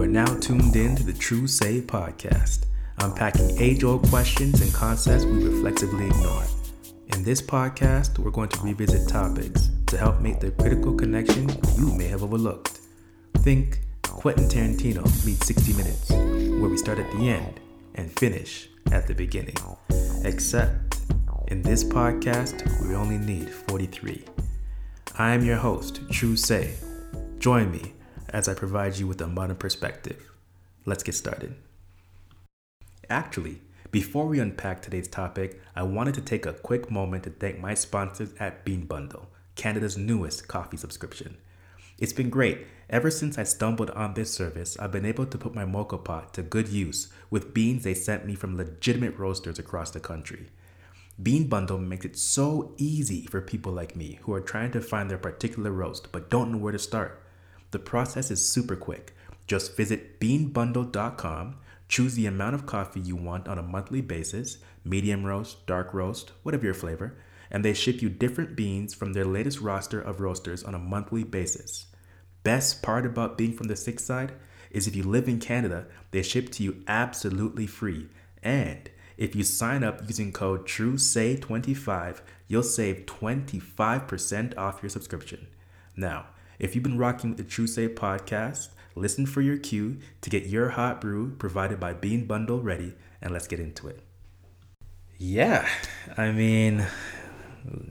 You are now tuned in to the True Say podcast, unpacking age old questions and concepts we reflexively ignore. In this podcast, we're going to revisit topics to help make the critical connection you may have overlooked. Think Quentin Tarantino meets 60 Minutes, where we start at the end and finish at the beginning. Except in this podcast, we only need 43. I am your host, True Say. Join me as I provide you with a modern perspective. Let's get started. Actually, before we unpack today's topic, I wanted to take a quick moment to thank my sponsors at Bean Bundle, Canada's newest coffee subscription. It's been great. Ever since I stumbled on this service, I've been able to put my moka pot to good use with beans they sent me from legitimate roasters across the country. Bean Bundle makes it so easy for people like me who are trying to find their particular roast but don't know where to start. The process is super quick. Just visit beanbundle.com, choose the amount of coffee you want on a monthly basis medium roast, dark roast, whatever your flavor and they ship you different beans from their latest roster of roasters on a monthly basis. Best part about being from the Six side is if you live in Canada, they ship to you absolutely free. And if you sign up using code TRUESAY25, you'll save 25% off your subscription. Now, if you've been rocking with the True Say podcast, listen for your cue to get your hot brew provided by Bean Bundle ready, and let's get into it. Yeah, I mean,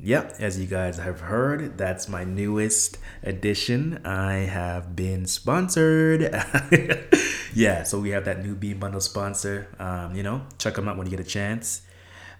yep, as you guys have heard, that's my newest edition. I have been sponsored. yeah, so we have that new Bean Bundle sponsor. Um, you know, check them out when you get a chance.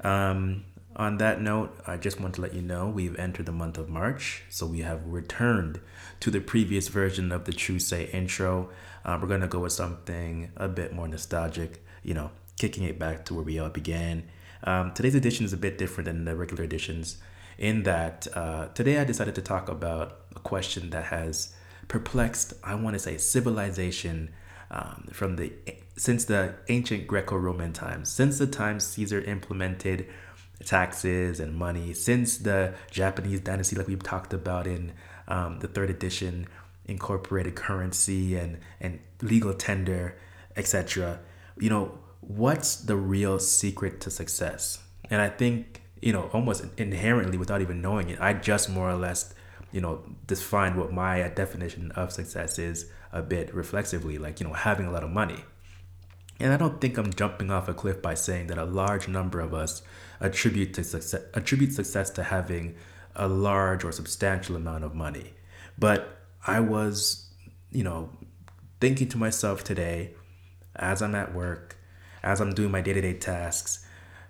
Um, on that note, I just want to let you know we've entered the month of March, so we have returned to the previous version of the True Say intro. Uh, we're going to go with something a bit more nostalgic, you know, kicking it back to where we all began. Um, today's edition is a bit different than the regular editions in that uh, today I decided to talk about a question that has perplexed, I want to say, civilization um, from the since the ancient Greco-Roman times, since the time Caesar implemented taxes and money, since the Japanese dynasty, like we've talked about in um, the third edition, incorporated currency and and legal tender, etc. You know, what's the real secret to success? And I think, you know, almost inherently without even knowing it, I just more or less, you know, define what my definition of success is a bit reflexively, like, you know, having a lot of money. And I don't think I'm jumping off a cliff by saying that a large number of us attribute to success attribute success to having a large or substantial amount of money. But I was, you know, thinking to myself today as I'm at work, as I'm doing my day to day tasks,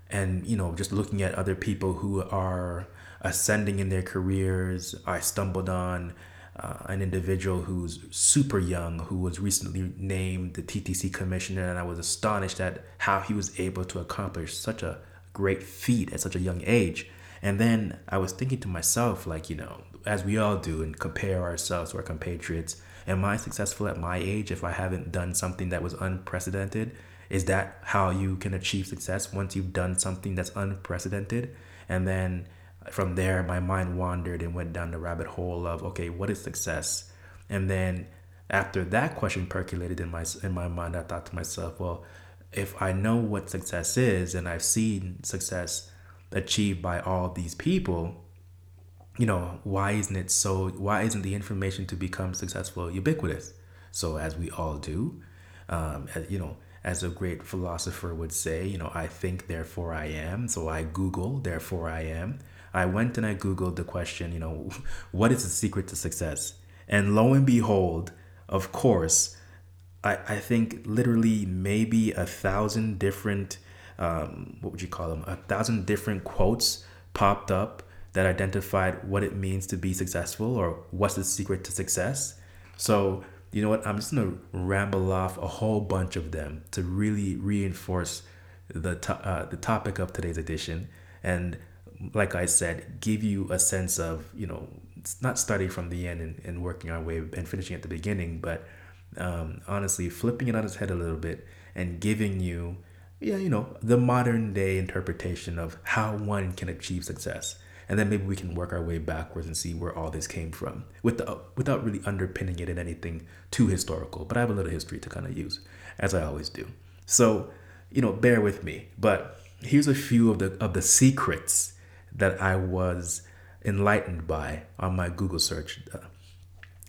and you know, just looking at other people who are ascending in their careers. I stumbled on uh, an individual who's super young, who was recently named the TTC commissioner, and I was astonished at how he was able to accomplish such a great feat at such a young age. And then I was thinking to myself, like, you know, as we all do, and compare ourselves to our compatriots. Am I successful at my age if I haven't done something that was unprecedented? Is that how you can achieve success once you've done something that's unprecedented? And then from there, my mind wandered and went down the rabbit hole of, okay, what is success? And then after that question percolated in my in my mind, I thought to myself, well, if I know what success is and I've seen success achieved by all these people, you know, why isn't it so? Why isn't the information to become successful ubiquitous? So as we all do, um, you know, as a great philosopher would say, you know, I think, therefore I am. So I Google, therefore I am. I went and I Googled the question, you know, what is the secret to success? And lo and behold, of course, I, I think literally maybe a thousand different, um, what would you call them? A thousand different quotes popped up that identified what it means to be successful or what's the secret to success. So, you know what? I'm just going to ramble off a whole bunch of them to really reinforce the, to- uh, the topic of today's edition. And like I said, give you a sense of, you know, not starting from the end and, and working our way and finishing at the beginning, but um, honestly, flipping it on its head a little bit and giving you, yeah, you know, the modern day interpretation of how one can achieve success. and then maybe we can work our way backwards and see where all this came from without without really underpinning it in anything too historical. But I have a little history to kind of use, as I always do. So, you know, bear with me. But here's a few of the of the secrets that I was enlightened by on my Google search uh,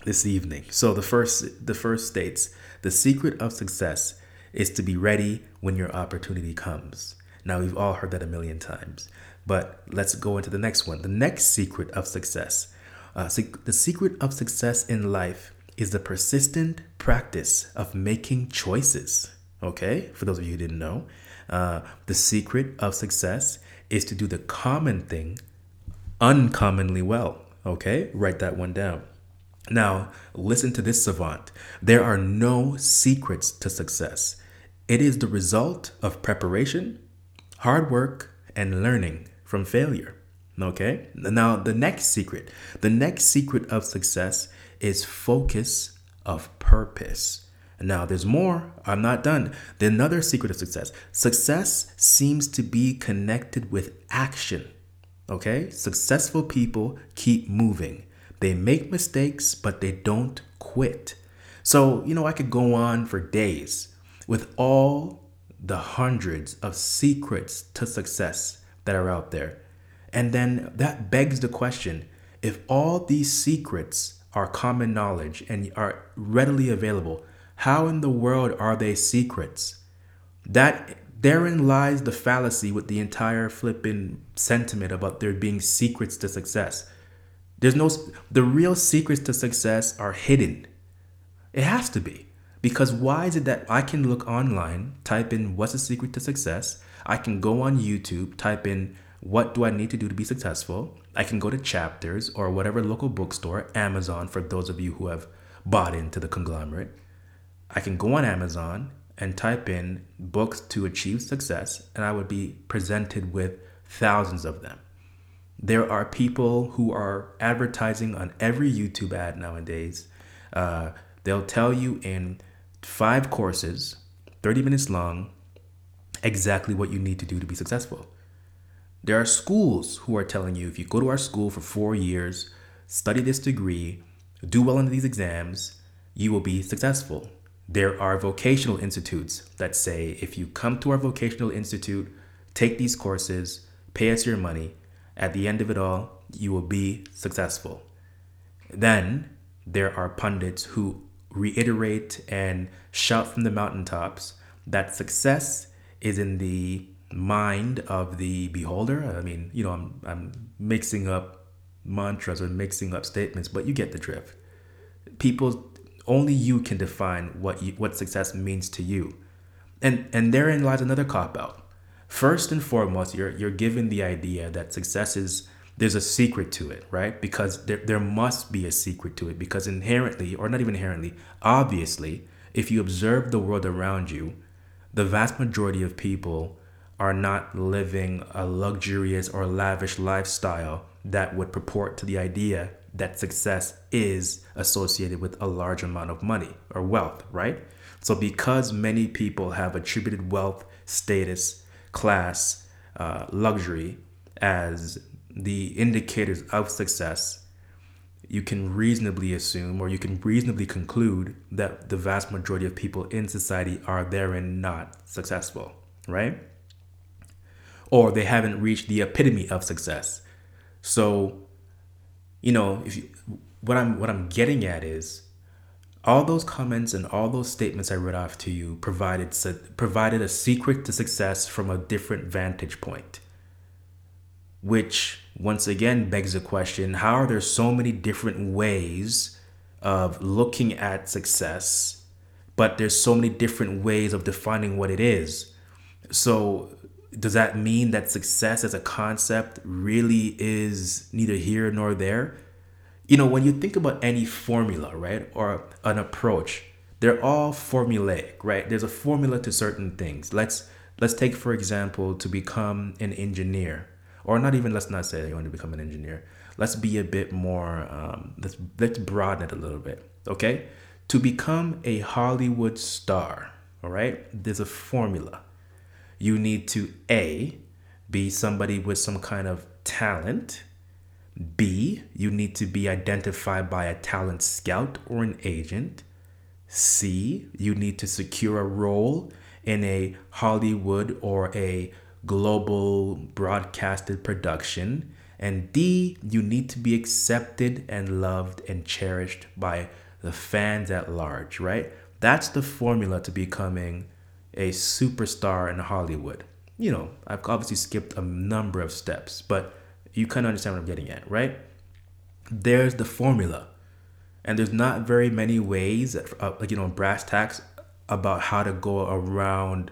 this evening. So the first the first states the secret of success is to be ready when your opportunity comes. Now we've all heard that a million times, but let's go into the next one. The next secret of success, uh, the secret of success in life is the persistent practice of making choices. Okay, for those of you who didn't know, uh, the secret of success is to do the common thing uncommonly well. Okay, write that one down. Now, listen to this savant. There are no secrets to success. It is the result of preparation, hard work, and learning from failure. Okay? Now, the next secret, the next secret of success is focus of purpose. Now, there's more. I'm not done. The another secret of success. Success seems to be connected with action. Okay? Successful people keep moving. They make mistakes, but they don't quit. So, you know, I could go on for days with all the hundreds of secrets to success that are out there. And then that begs the question if all these secrets are common knowledge and are readily available, how in the world are they secrets? That therein lies the fallacy with the entire flipping sentiment about there being secrets to success. There's no the real secrets to success are hidden. It has to be. Because why is it that I can look online, type in what's the secret to success? I can go on YouTube, type in what do I need to do to be successful? I can go to chapters or whatever local bookstore, Amazon for those of you who have bought into the conglomerate. I can go on Amazon and type in books to achieve success, and I would be presented with thousands of them. There are people who are advertising on every YouTube ad nowadays. Uh, they'll tell you in five courses, 30 minutes long, exactly what you need to do to be successful. There are schools who are telling you if you go to our school for four years, study this degree, do well in these exams, you will be successful. There are vocational institutes that say if you come to our vocational institute, take these courses, pay us your money, at the end of it all, you will be successful. Then there are pundits who reiterate and shout from the mountaintops that success is in the mind of the beholder. I mean, you know, I'm, I'm mixing up mantras or mixing up statements, but you get the drift. People, only you can define what you, what success means to you, and and therein lies another cop out. First and foremost, you're you're given the idea that success is there's a secret to it, right? Because there, there must be a secret to it because inherently, or not even inherently, obviously, if you observe the world around you, the vast majority of people are not living a luxurious or lavish lifestyle that would purport to the idea that success is associated with a large amount of money or wealth, right? So, because many people have attributed wealth, status, class, uh, luxury as the indicators of success, you can reasonably assume or you can reasonably conclude that the vast majority of people in society are therein not successful, right? Or they haven't reached the epitome of success. So, you know, if you, what I'm what I'm getting at is all those comments and all those statements I read off to you provided provided a secret to success from a different vantage point. Which once again begs the question, how are there so many different ways of looking at success, but there's so many different ways of defining what it is? So does that mean that success as a concept really is neither here nor there? You know, when you think about any formula, right, or an approach, they're all formulaic, right? There's a formula to certain things. Let's let's take for example to become an engineer, or not even let's not say you want to become an engineer. Let's be a bit more. Um, let's let's broaden it a little bit, okay? To become a Hollywood star, all right, there's a formula. You need to a be somebody with some kind of talent B, you need to be identified by a talent scout or an agent. C, you need to secure a role in a Hollywood or a global broadcasted production. And D, you need to be accepted and loved and cherished by the fans at large, right? That's the formula to becoming a superstar in Hollywood. You know, I've obviously skipped a number of steps, but you kind of understand what I'm getting at, right? There's the formula. And there's not very many ways, uh, like, you know, brass tacks about how to go around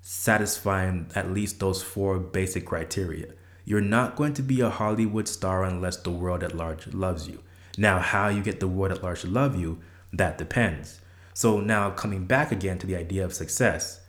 satisfying at least those four basic criteria. You're not going to be a Hollywood star unless the world at large loves you. Now, how you get the world at large to love you, that depends. So, now coming back again to the idea of success,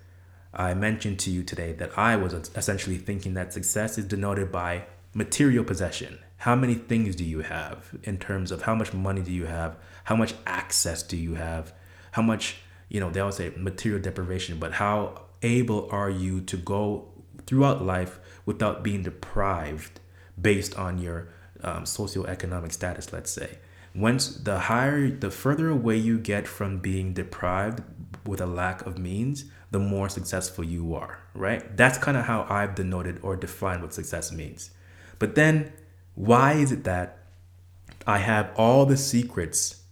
I mentioned to you today that I was essentially thinking that success is denoted by material possession. How many things do you have in terms of how much money do you have? How much access do you have? How much, you know, they always say material deprivation, but how able are you to go throughout life without being deprived based on your um, socioeconomic status, let's say? Once the higher, the further away you get from being deprived with a lack of means, the more successful you are, right? That's kind of how I've denoted or defined what success means. But then, why is it that I have all the secrets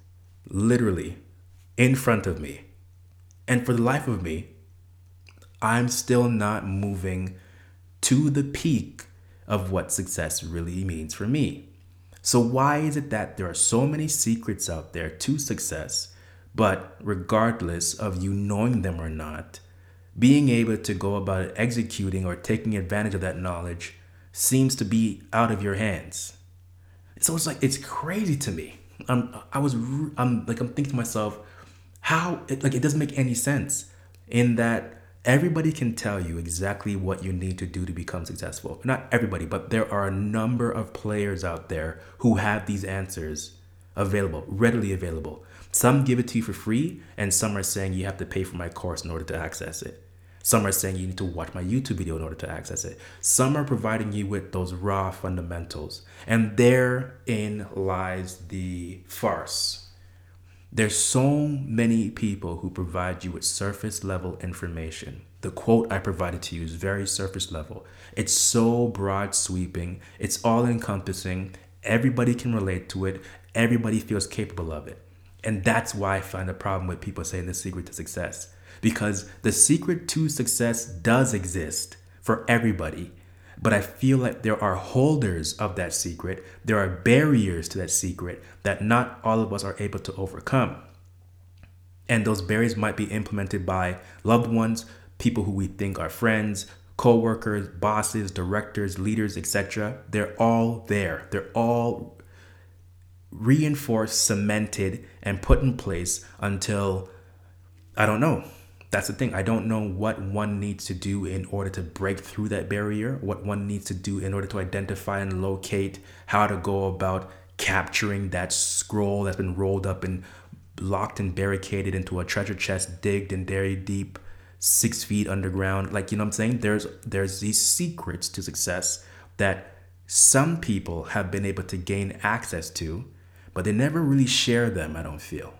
literally in front of me? And for the life of me, I'm still not moving to the peak of what success really means for me. So, why is it that there are so many secrets out there to success, but regardless of you knowing them or not, being able to go about executing or taking advantage of that knowledge seems to be out of your hands. So it's like it's crazy to me. I'm I was I'm like I'm thinking to myself, how it, like it doesn't make any sense in that everybody can tell you exactly what you need to do to become successful. Not everybody, but there are a number of players out there who have these answers available, readily available. Some give it to you for free, and some are saying you have to pay for my course in order to access it. Some are saying you need to watch my YouTube video in order to access it. Some are providing you with those raw fundamentals. And therein lies the farce. There's so many people who provide you with surface level information. The quote I provided to you is very surface level. It's so broad sweeping, it's all encompassing. Everybody can relate to it, everybody feels capable of it. And that's why I find a problem with people saying the secret to success because the secret to success does exist for everybody. But I feel like there are holders of that secret, there are barriers to that secret that not all of us are able to overcome. And those barriers might be implemented by loved ones, people who we think are friends, co-workers, bosses, directors, leaders, etc. They're all there. They're all reinforced, cemented, and put in place until I don't know, that's the thing. I don't know what one needs to do in order to break through that barrier, what one needs to do in order to identify and locate how to go about capturing that scroll that's been rolled up and locked and barricaded into a treasure chest digged and buried deep six feet underground. Like you know what i'm saying? There's there's these secrets to success that some people have been able to gain access to but they never really share them i don't feel.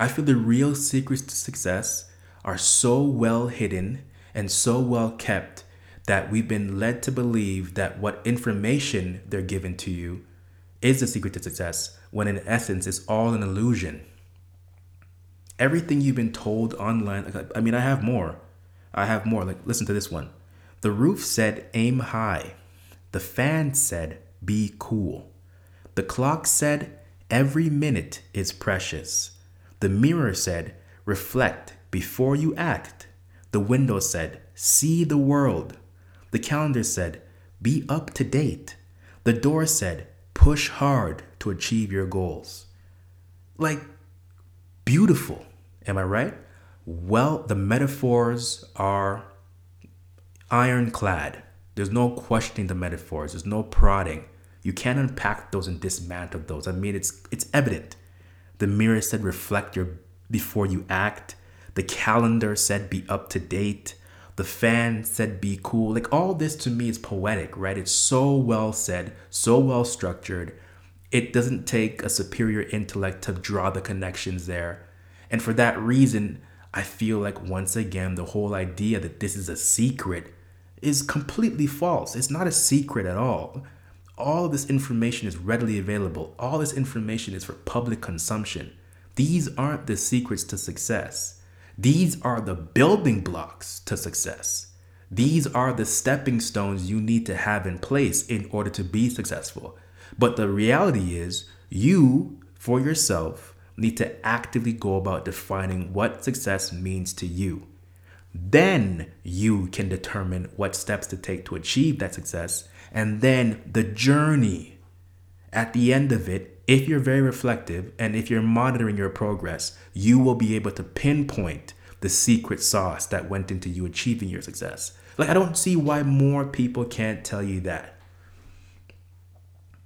I feel the real secrets to success are so well hidden and so well kept that we've been led to believe that what information they're given to you is the secret to success, when in essence it's all an illusion. Everything you've been told online, I mean, I have more. I have more. Like, listen to this one. The roof said, aim high. The fan said, be cool. The clock said, every minute is precious. The mirror said, reflect before you act. The window said, See the world. The calendar said, Be up to date. The door said, Push hard to achieve your goals. Like, beautiful. Am I right? Well, the metaphors are ironclad. There's no questioning the metaphors. There's no prodding. You can't unpack those and dismantle those. I mean, it's it's evident. The mirror said, "Reflect your before you act." The calendar said be up to date. the fan said be cool. Like all this to me is poetic, right? It's so well said, so well structured. It doesn't take a superior intellect to draw the connections there. And for that reason, I feel like once again, the whole idea that this is a secret is completely false. It's not a secret at all. All this information is readily available. All this information is for public consumption. These aren't the secrets to success. These are the building blocks to success. These are the stepping stones you need to have in place in order to be successful. But the reality is, you, for yourself, need to actively go about defining what success means to you. Then you can determine what steps to take to achieve that success, and then the journey. At the end of it, if you're very reflective and if you're monitoring your progress, you will be able to pinpoint the secret sauce that went into you achieving your success. Like, I don't see why more people can't tell you that.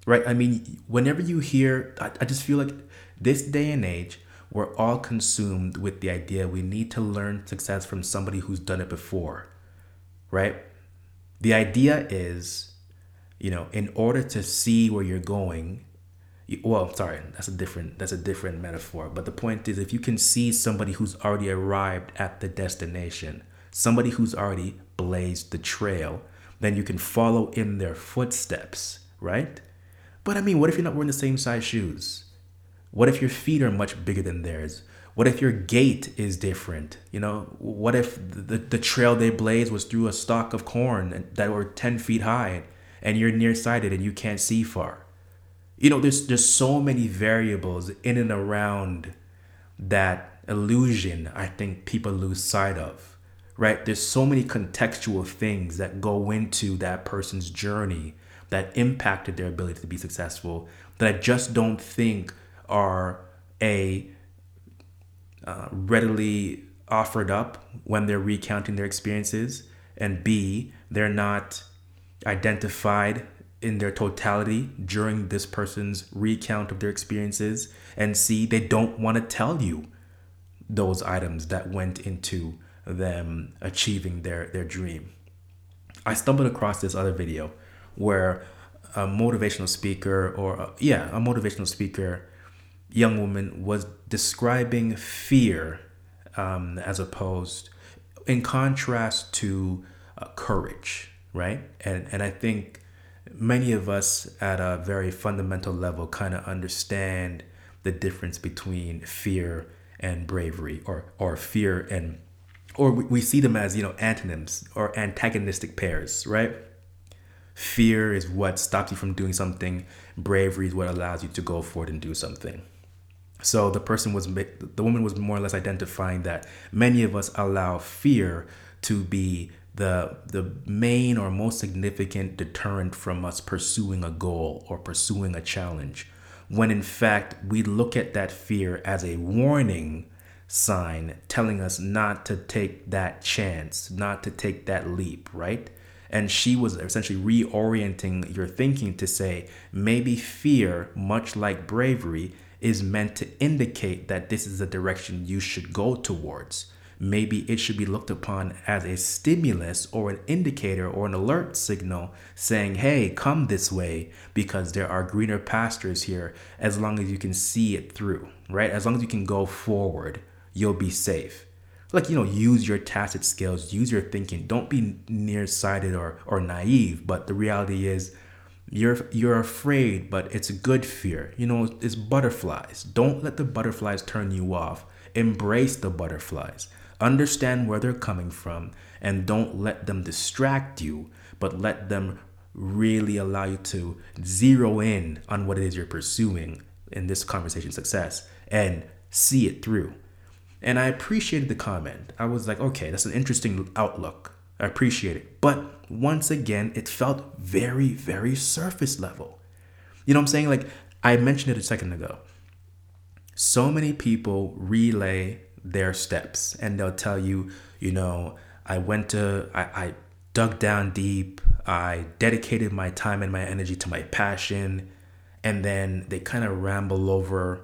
Right? I mean, whenever you hear, I, I just feel like this day and age, we're all consumed with the idea we need to learn success from somebody who's done it before, right? The idea is, you know, in order to see where you're going, well, sorry, that's a different that's a different metaphor. But the point is, if you can see somebody who's already arrived at the destination, somebody who's already blazed the trail, then you can follow in their footsteps, right? But I mean, what if you're not wearing the same size shoes? What if your feet are much bigger than theirs? What if your gait is different? You know, what if the, the trail they blazed was through a stalk of corn that were 10 feet high and you're nearsighted and you can't see far? You know, there's there's so many variables in and around that illusion I think people lose sight of. Right? There's so many contextual things that go into that person's journey that impacted their ability to be successful that I just don't think are a uh, readily offered up when they're recounting their experiences, and B, they're not identified in their totality during this person's recount of their experiences, and see they don't want to tell you those items that went into them achieving their, their dream. I stumbled across this other video where a motivational speaker, or a, yeah, a motivational speaker young woman was describing fear um, as opposed in contrast to uh, courage right and and i think many of us at a very fundamental level kind of understand the difference between fear and bravery or or fear and or we, see them as you know antonyms or antagonistic pairs right? Fear is what stops you from doing something. Bravery is what allows you to go forward and do something. So the person was, the woman was more or less identifying that many of us allow fear to be the the main or most significant deterrent from us pursuing a goal or pursuing a challenge when in fact we look at that fear as a warning sign telling us not to take that chance not to take that leap right and she was essentially reorienting your thinking to say maybe fear much like bravery is meant to indicate that this is the direction you should go towards. Maybe it should be looked upon as a stimulus or an indicator or an alert signal saying, hey, come this way because there are greener pastures here as long as you can see it through, right? As long as you can go forward, you'll be safe. Like, you know, use your tacit skills, use your thinking. Don't be nearsighted or, or naive. But the reality is, you're you're afraid, but it's a good fear. You know, it's butterflies. Don't let the butterflies turn you off. Embrace the butterflies. Understand where they're coming from and don't let them distract you, but let them really allow you to zero in on what it is you're pursuing in this conversation success and see it through. And I appreciated the comment. I was like, okay, that's an interesting outlook. I appreciate it. But once again, it felt very, very surface level. You know what I'm saying? Like I mentioned it a second ago. So many people relay their steps. And they'll tell you, you know, I went to, I, I dug down deep, I dedicated my time and my energy to my passion, and then they kind of ramble over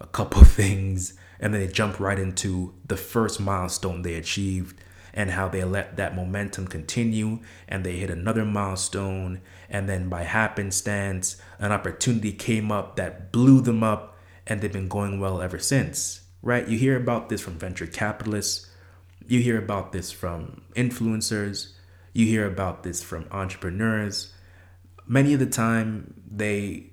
a couple things. And then they jump right into the first milestone they achieved and how they let that momentum continue. And they hit another milestone. And then by happenstance, an opportunity came up that blew them up. And they've been going well ever since, right? You hear about this from venture capitalists, you hear about this from influencers, you hear about this from entrepreneurs. Many of the time, they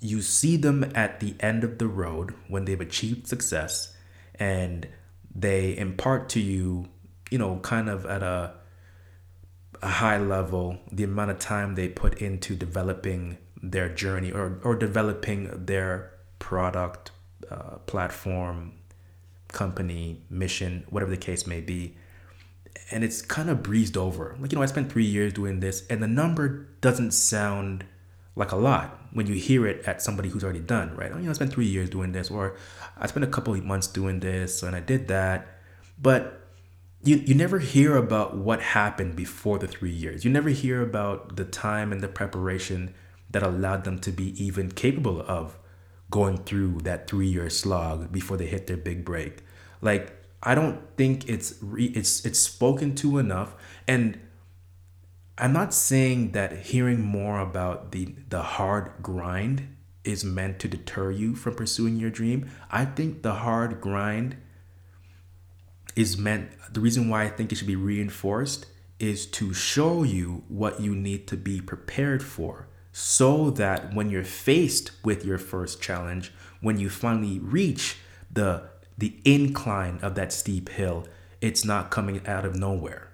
you see them at the end of the road when they've achieved success and they impart to you, you know, kind of at a a high level the amount of time they put into developing their journey or, or developing their product, uh, platform, company, mission, whatever the case may be. And it's kind of breezed over. Like, you know, I spent three years doing this, and the number doesn't sound like a lot when you hear it at somebody who's already done, right? Oh, you know, I spent three years doing this, or I spent a couple of months doing this, and I did that. But you, you never hear about what happened before the three years. You never hear about the time and the preparation that allowed them to be even capable of going through that three year slog before they hit their big break. Like, I don't think it's re- it's it's spoken to enough, and I'm not saying that hearing more about the the hard grind is meant to deter you from pursuing your dream. I think the hard grind is meant the reason why I think it should be reinforced is to show you what you need to be prepared for so that when you're faced with your first challenge, when you finally reach the the incline of that steep hill, it's not coming out of nowhere,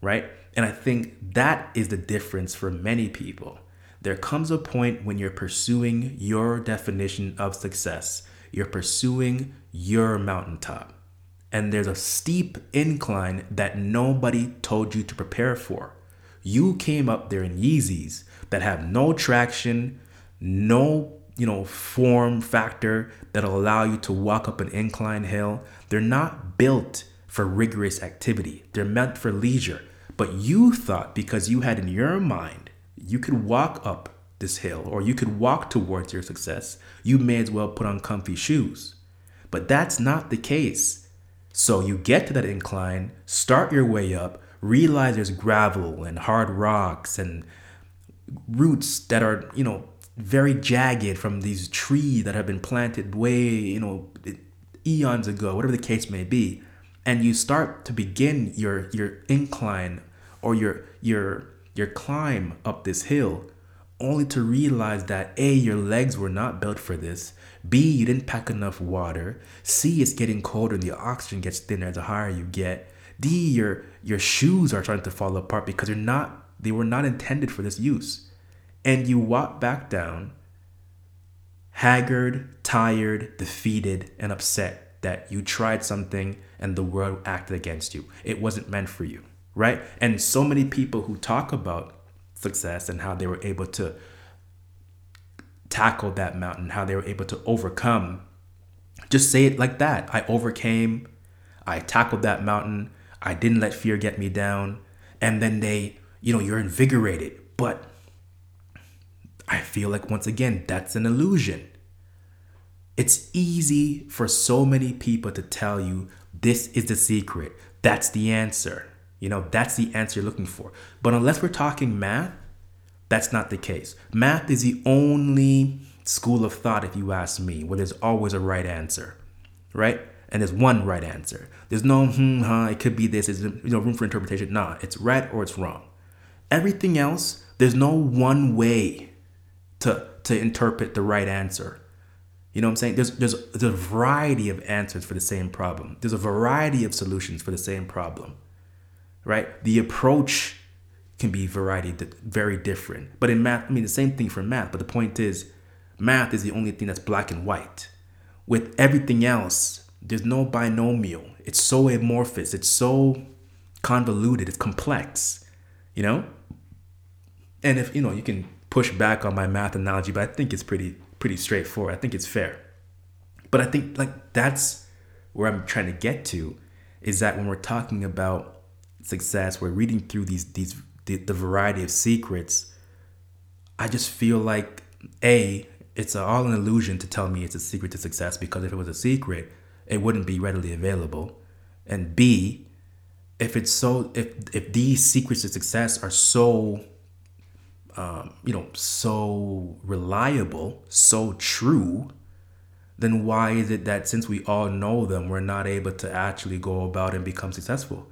right? And I think that is the difference for many people. There comes a point when you're pursuing your definition of success, you're pursuing your mountaintop. And there's a steep incline that nobody told you to prepare for. You came up there in Yeezys that have no traction, no you know form factor that'll allow you to walk up an incline hill. They're not built for rigorous activity. They're meant for leisure. But you thought because you had in your mind you could walk up this hill or you could walk towards your success, you may as well put on comfy shoes. But that's not the case. So you get to that incline, start your way up, realize there's gravel and hard rocks and roots that are, you know, very jagged from these trees that have been planted way, you know, eons ago, whatever the case may be. And you start to begin your your incline or your your your climb up this hill only to realize that A, your legs were not built for this. B, you didn't pack enough water. C, it's getting colder and the oxygen gets thinner the higher you get. D, your your shoes are starting to fall apart because they're not they were not intended for this use. And you walk back down haggard, tired, defeated, and upset that you tried something and the world acted against you. It wasn't meant for you right? And so many people who talk about success and how they were able to tackle that mountain, how they were able to overcome, just say it like that. I overcame, I tackled that mountain, I didn't let fear get me down. And then they, you know, you're invigorated. But I feel like once again, that's an illusion. It's easy for so many people to tell you this is the secret, that's the answer. You know, that's the answer you're looking for. But unless we're talking math, that's not the case. Math is the only school of thought, if you ask me, where there's always a right answer, right? And there's one right answer. There's no, hmm, huh, it could be this, there's you know, room for interpretation. Nah, it's right or it's wrong. Everything else, there's no one way to, to interpret the right answer. You know what I'm saying? There's, there's, there's a variety of answers for the same problem. There's a variety of solutions for the same problem right? The approach can be variety very different. But in math, I mean the same thing for math. But the point is, math is the only thing that's black and white. With everything else, there's no binomial. It's so amorphous. It's so convoluted. It's complex. You know. And if you know, you can push back on my math analogy, but I think it's pretty pretty straightforward. I think it's fair. But I think like that's where I'm trying to get to is that when we're talking about success, we're reading through these these the, the variety of secrets. I just feel like a it's all an illusion to tell me it's a secret to success because if it was a secret, it wouldn't be readily available. And B, if it's so if if these secrets to success are so um, you know so reliable so true then why is it that since we all know them we're not able to actually go about and become successful?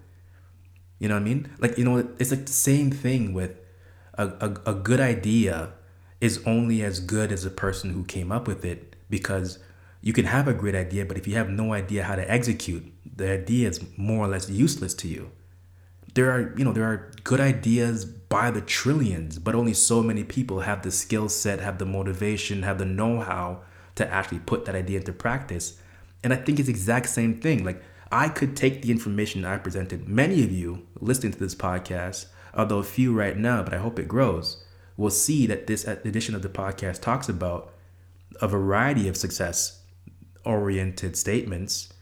You know what i mean? Like you know it's like the same thing with a, a, a good idea is only as good as the person who came up with it because you can have a great idea but if you have no idea how to execute the idea is more or less useless to you there are you know there are good ideas by the trillions but only so many people have the skill set have the motivation have the know-how to actually put that idea into practice. And i think it's exact same thing. Like i could take the information i presented many of you listening to this podcast although few right now but i hope it grows will see that this edition of the podcast talks about a variety of success oriented statements.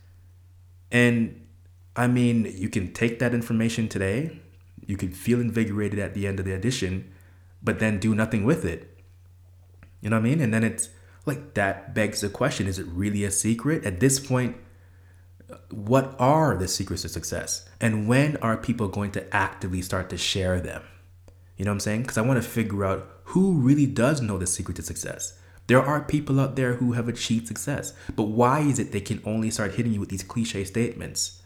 And I mean, you can take that information today, you can feel invigorated at the end of the edition, but then do nothing with it. You know what I mean? And then it's like that begs the question is it really a secret? At this point, what are the secrets to success? And when are people going to actively start to share them? You know what I'm saying? Because I want to figure out who really does know the secret to success. There are people out there who have achieved success, but why is it they can only start hitting you with these cliche statements?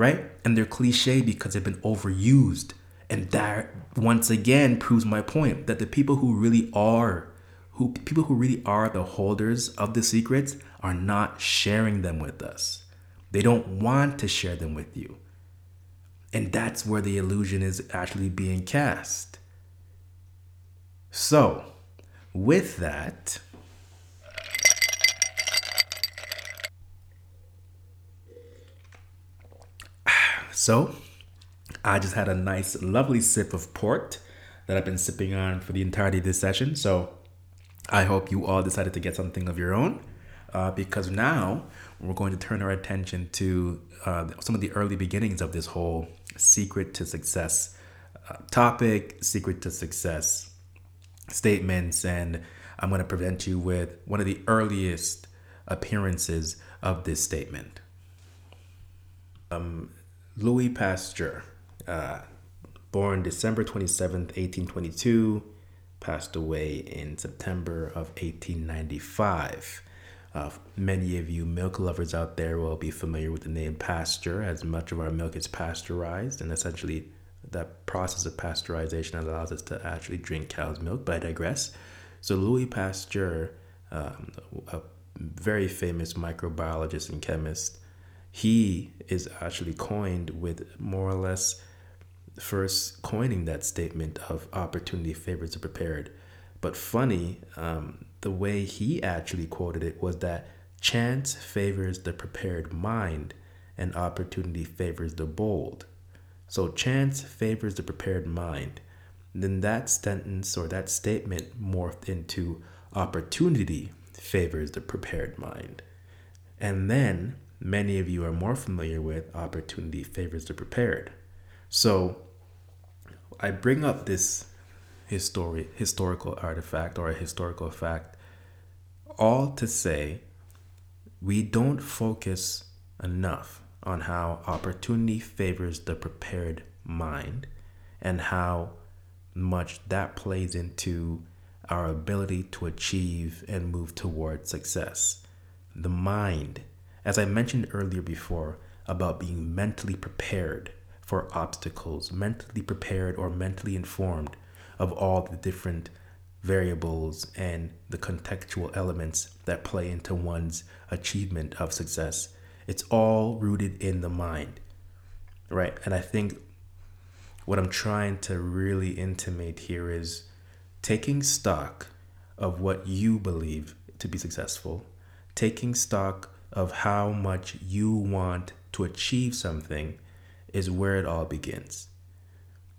Right? And they're cliche because they've been overused. And that once again proves my point that the people who really are who people who really are the holders of the secrets are not sharing them with us. They don't want to share them with you. And that's where the illusion is actually being cast. So, with that, So, I just had a nice, lovely sip of port that I've been sipping on for the entirety of this session. So, I hope you all decided to get something of your own uh, because now we're going to turn our attention to uh, some of the early beginnings of this whole secret to success uh, topic, secret to success statements, and I'm going to present you with one of the earliest appearances of this statement. Um, Louis Pasteur, uh, born December 27th, 1822, passed away in September of 1895. Uh, many of you milk lovers out there will be familiar with the name Pasteur, as much of our milk is pasteurized, and essentially that process of pasteurization allows us to actually drink cow's milk. But I digress. So Louis Pasteur, um, a very famous microbiologist and chemist, he is actually coined with more or less first coining that statement of opportunity favors the prepared. But funny, um, the way he actually quoted it was that chance favors the prepared mind and opportunity favors the bold. So chance favors the prepared mind. Then that sentence or that statement morphed into opportunity favors the prepared mind. And then many of you are more familiar with opportunity favors the prepared. So I bring up this histori- historical artifact or a historical fact all to say we don't focus enough on how opportunity favors the prepared mind and how much that plays into our ability to achieve and move toward success. The mind as I mentioned earlier before about being mentally prepared for obstacles, mentally prepared or mentally informed of all the different variables and the contextual elements that play into one's achievement of success. It's all rooted in the mind, right? And I think what I'm trying to really intimate here is taking stock of what you believe to be successful, taking stock of how much you want to achieve something is where it all begins.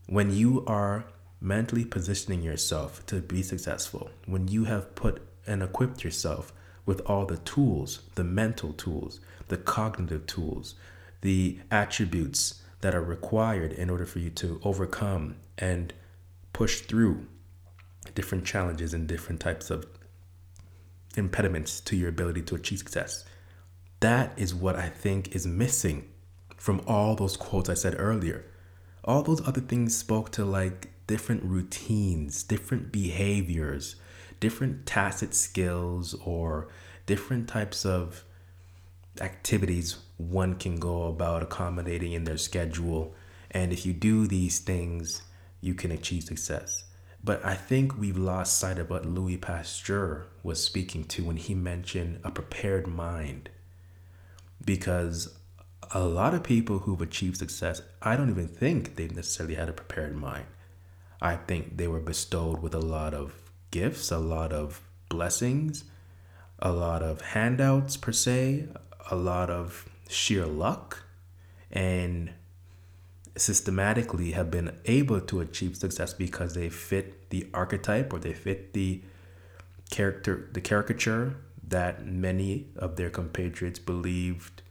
When you are mentally positioning yourself to be successful, when you have put and equipped yourself with all the tools, the mental tools, the cognitive tools, the attributes that are required in order for you to overcome and push through different challenges and different types of impediments to your ability to achieve success. That is what I think is missing from all those quotes I said earlier. All those other things spoke to like different routines, different behaviors, different tacit skills, or different types of activities one can go about accommodating in their schedule. And if you do these things, you can achieve success. But I think we've lost sight of what Louis Pasteur was speaking to when he mentioned a prepared mind. Because a lot of people who've achieved success, I don't even think they've necessarily had a prepared mind. I think they were bestowed with a lot of gifts, a lot of blessings, a lot of handouts, per se, a lot of sheer luck, and systematically have been able to achieve success because they fit the archetype or they fit the character the caricature that many of their compatriots believed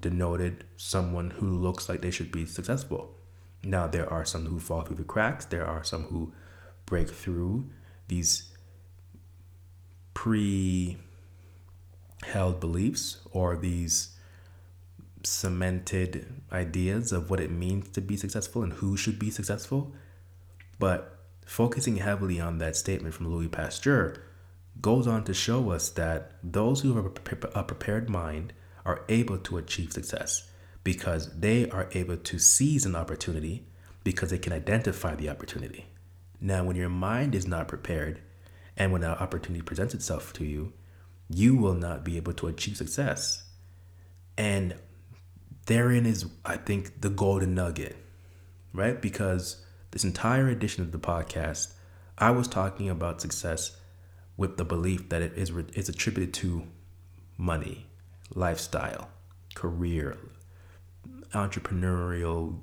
denoted someone who looks like they should be successful. Now there are some who fall through the cracks, there are some who break through these pre held beliefs or these cemented ideas of what it means to be successful and who should be successful. But focusing heavily on that statement from Louis Pasteur goes on to show us that those who have a prepared mind are able to achieve success because they are able to seize an opportunity because they can identify the opportunity. Now, when your mind is not prepared and when an opportunity presents itself to you, you will not be able to achieve success. And therein is, I think, the golden nugget, right? Because this entire edition of the podcast, I was talking about success with the belief that it is is attributed to money, lifestyle, career, entrepreneurial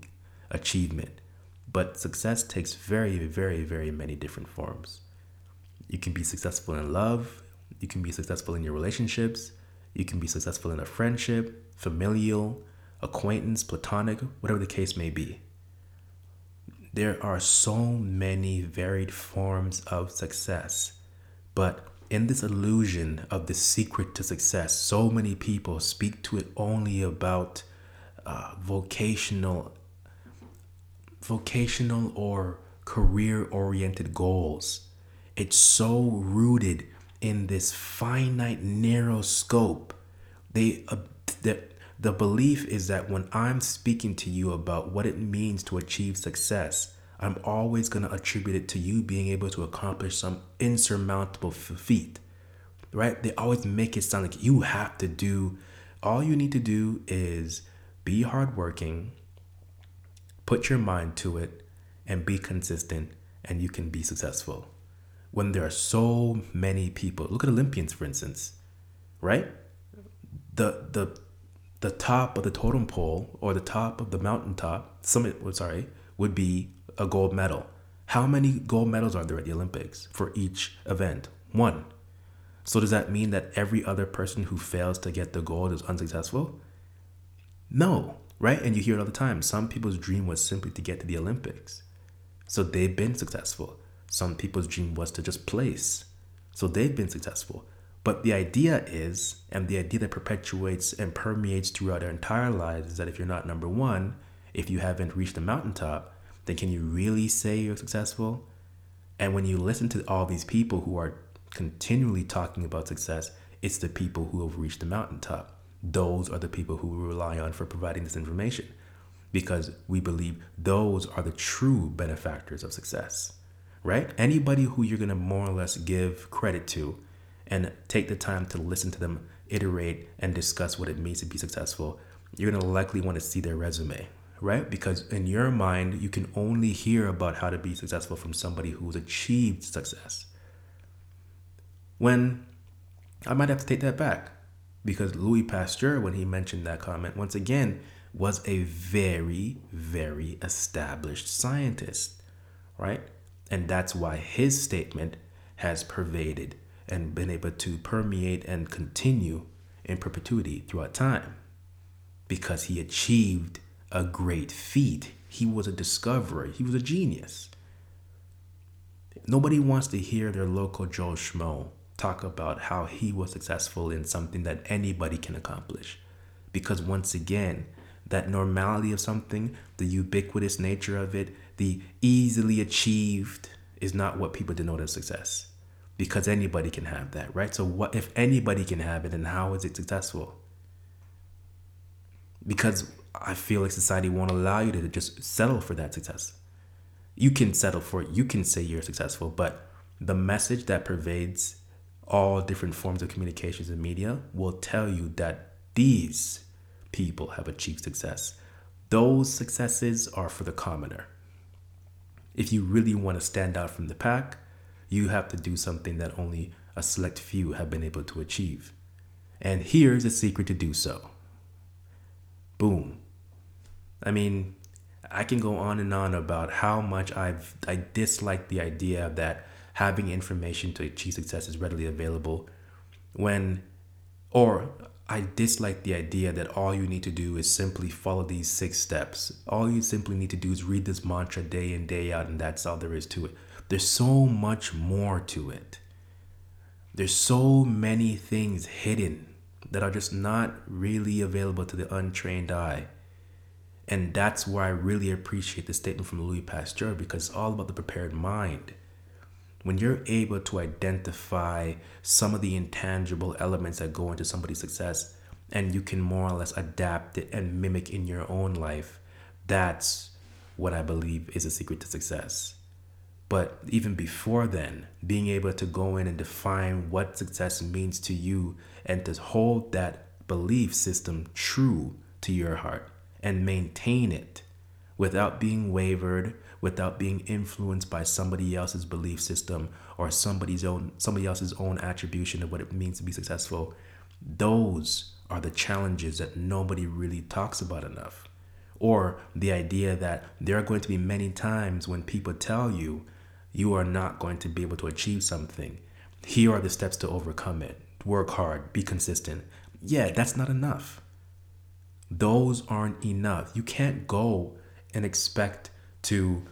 achievement. But success takes very, very, very many different forms. You can be successful in love, you can be successful in your relationships, you can be successful in a friendship, familial, acquaintance, platonic, whatever the case may be. There are so many varied forms of success, but in this illusion of the secret to success, so many people speak to it only about uh, vocational, vocational or career-oriented goals. It's so rooted in this finite, narrow scope. They, uh, the, the belief is that when I'm speaking to you about what it means to achieve success, I'm always going to attribute it to you being able to accomplish some insurmountable feat, right? They always make it sound like you have to do, all you need to do is be hardworking, put your mind to it, and be consistent, and you can be successful. When there are so many people, look at Olympians, for instance, right? The, the the top of the totem pole or the top of the mountaintop summit oh, sorry would be a gold medal. How many gold medals are there at the olympics for each event? One. So does that mean that every other person who fails to get the gold is unsuccessful? No right? And you hear it all the time. Some people's dream was simply to get to the olympics. So they've been successful. Some people's dream was to just place. So they've been successful. But the idea is, and the idea that perpetuates and permeates throughout our entire lives is that if you're not number one, if you haven't reached the mountaintop, then can you really say you're successful? And when you listen to all these people who are continually talking about success, it's the people who have reached the mountaintop. Those are the people who we rely on for providing this information because we believe those are the true benefactors of success, right? Anybody who you're going to more or less give credit to and take the time to listen to them iterate and discuss what it means to be successful, you're going to likely want to see their resume, right? Because in your mind, you can only hear about how to be successful from somebody who's achieved success. When I might have to take that back because Louis Pasteur, when he mentioned that comment, once again, was a very, very established scientist, right? And that's why his statement has pervaded and been able to permeate and continue in perpetuity throughout time because he achieved a great feat. He was a discoverer, he was a genius. Nobody wants to hear their local Joe Schmo talk about how he was successful in something that anybody can accomplish. Because once again, that normality of something, the ubiquitous nature of it, the easily achieved is not what people denote as success. Because anybody can have that, right? So what if anybody can have it and how is it successful? Because I feel like society won't allow you to just settle for that success. You can settle for it, you can say you're successful, but the message that pervades all different forms of communications and media will tell you that these people have achieved success. Those successes are for the commoner. If you really want to stand out from the pack, you have to do something that only a select few have been able to achieve. And here's a secret to do so. Boom. I mean, I can go on and on about how much I've I dislike the idea that having information to achieve success is readily available when or I dislike the idea that all you need to do is simply follow these six steps. All you simply need to do is read this mantra day in, day out, and that's all there is to it. There's so much more to it. There's so many things hidden that are just not really available to the untrained eye. And that's where I really appreciate the statement from Louis Pasteur because it's all about the prepared mind when you're able to identify some of the intangible elements that go into somebody's success and you can more or less adapt it and mimic in your own life, that's what I believe is a secret to success. But even before then, being able to go in and define what success means to you and to hold that belief system true to your heart and maintain it without being wavered, without being influenced by somebody else's belief system or somebody's own somebody else's own attribution of what it means to be successful. Those are the challenges that nobody really talks about enough. Or the idea that there are going to be many times when people tell you you are not going to be able to achieve something. Here are the steps to overcome it. Work hard. Be consistent. Yeah that's not enough those aren't enough. You can't go and expect to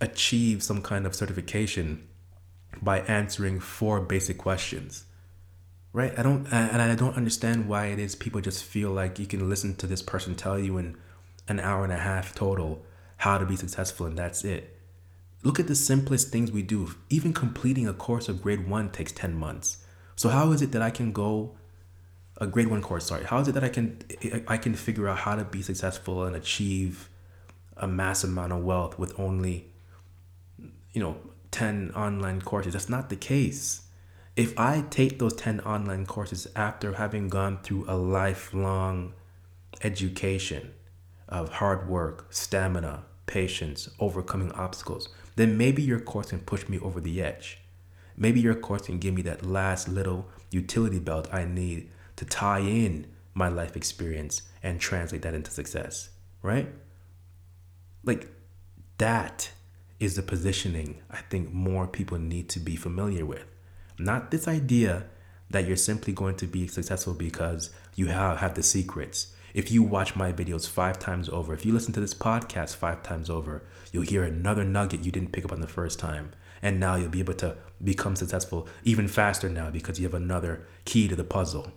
achieve some kind of certification by answering four basic questions right? I don't and i don't understand why it is people just feel like you can listen to this person tell you in an hour and a half total how to be successful and that's it. Look at the simplest things we do. Even completing a course of grade 1 takes 10 months. So how is it that i can go a grade 1 course sorry. How is it that i can i can figure out how to be successful and achieve a massive amount of wealth with only you know 10 online courses? That's not the case. If i take those 10 online courses after having gone through a lifelong education of hard work stamina patience overcoming obstacles then maybe your course can push me over the edge. Maybe your course can give me that last little utility belt i need to tie in my life experience and translate that into success right like that is the positioning I think more people need to be familiar with. Not this idea that you're simply going to be successful because you have, have the secrets. If you watch my videos five times over, if you listen to this podcast five times over, you'll hear another nugget you didn't pick up on the first time. And now you'll be able to become successful even faster now because you have another key to the puzzle.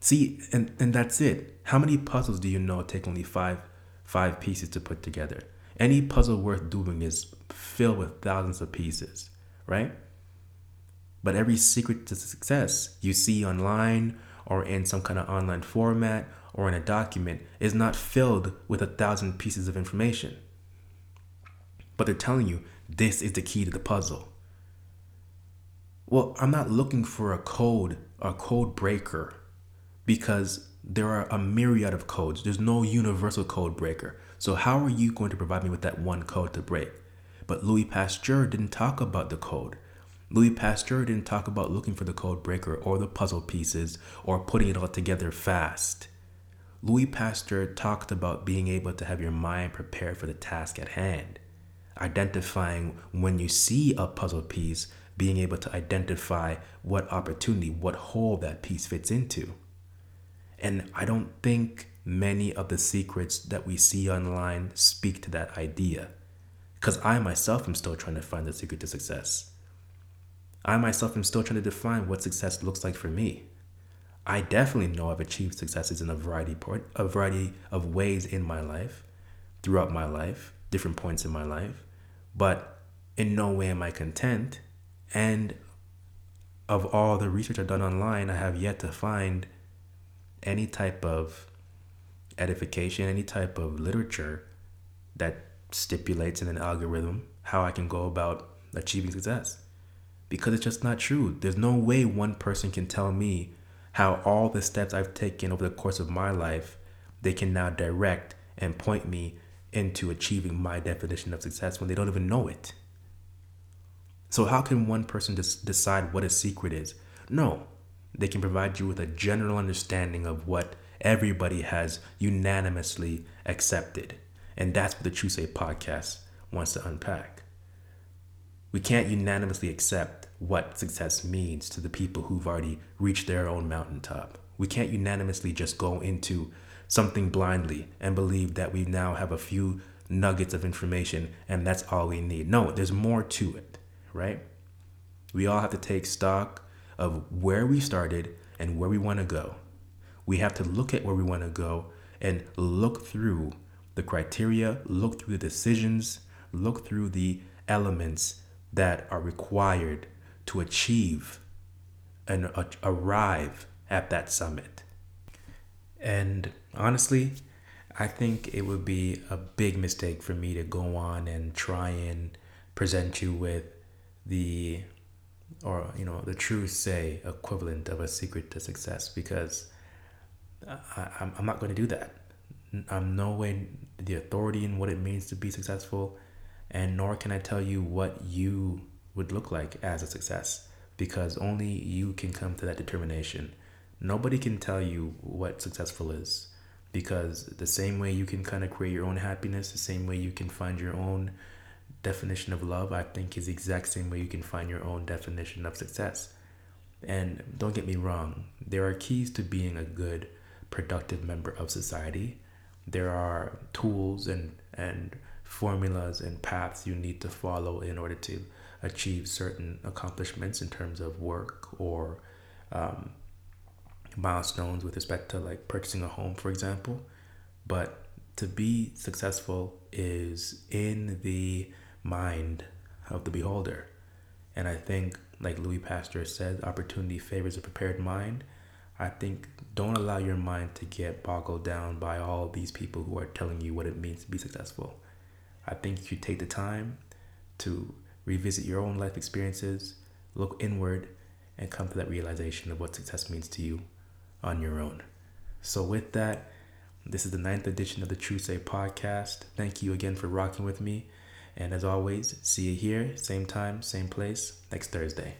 See, and, and that's it. How many puzzles do you know take only five five pieces to put together? Any puzzle worth doing is filled with thousands of pieces, right? But every secret to success you see online or in some kind of online format or in a document is not filled with a thousand pieces of information. But they're telling you this is the key to the puzzle. Well, I'm not looking for a code, a code breaker, because there are a myriad of codes. There's no universal code breaker. So, how are you going to provide me with that one code to break? But Louis Pasteur didn't talk about the code. Louis Pasteur didn't talk about looking for the code breaker or the puzzle pieces or putting it all together fast. Louis Pasteur talked about being able to have your mind prepared for the task at hand. Identifying when you see a puzzle piece, being able to identify what opportunity, what hole that piece fits into. And I don't think many of the secrets that we see online speak to that idea. Because I myself am still trying to find the secret to success. I myself am still trying to define what success looks like for me. I definitely know I've achieved successes in a variety a variety of ways in my life, throughout my life, different points in my life, but in no way am I content. And of all the research I've done online, I have yet to find any type of edification, any type of literature that stipulates in an algorithm how I can go about achieving success. Because it's just not true. There's no way one person can tell me how all the steps I've taken over the course of my life, they can now direct and point me into achieving my definition of success when they don't even know it. So, how can one person just decide what a secret is? No, they can provide you with a general understanding of what everybody has unanimously accepted. And that's what the True Say podcast wants to unpack. We can't unanimously accept what success means to the people who've already reached their own mountaintop. We can't unanimously just go into something blindly and believe that we now have a few nuggets of information and that's all we need. No, there's more to it right? We all have to take stock of where we started and where we want to go. We have to look at where we want to go and look through the criteria, look through the decisions, look through the elements that are required to achieve and arrive at that summit. And honestly, I think it would be a big mistake for me to go on and try and present you with the or you know the true say equivalent of a secret to success because I, I'm, not going to do that. I'm no way the authority in what it means to be successful and nor can i tell you what you would look like as a success because only you can come to that determination. Nobody can tell you what successful is because the same way you can kind of create your own happiness the same way you can find your own definition of love, I think, is the exact same way you can find your own definition of success. And don't get me wrong, there are keys to being a good, productive member of society. There are tools and, and formulas and paths you need to follow in order to achieve certain accomplishments in terms of work or um, milestones with respect to like purchasing a home, for example. But to be successful is in the mind of the beholder. And I think, like Louis Pasteur said, opportunity favors a prepared mind. I think don't allow your mind to get boggled down by all these people who are telling you what it means to be successful. I think you take the time to revisit your own life experiences, look inward, and come to that realization of what success means to you on your own. So, with that, this is the ninth edition of the True Say podcast. Thank you again for rocking with me. And as always, see you here, same time, same place, next Thursday.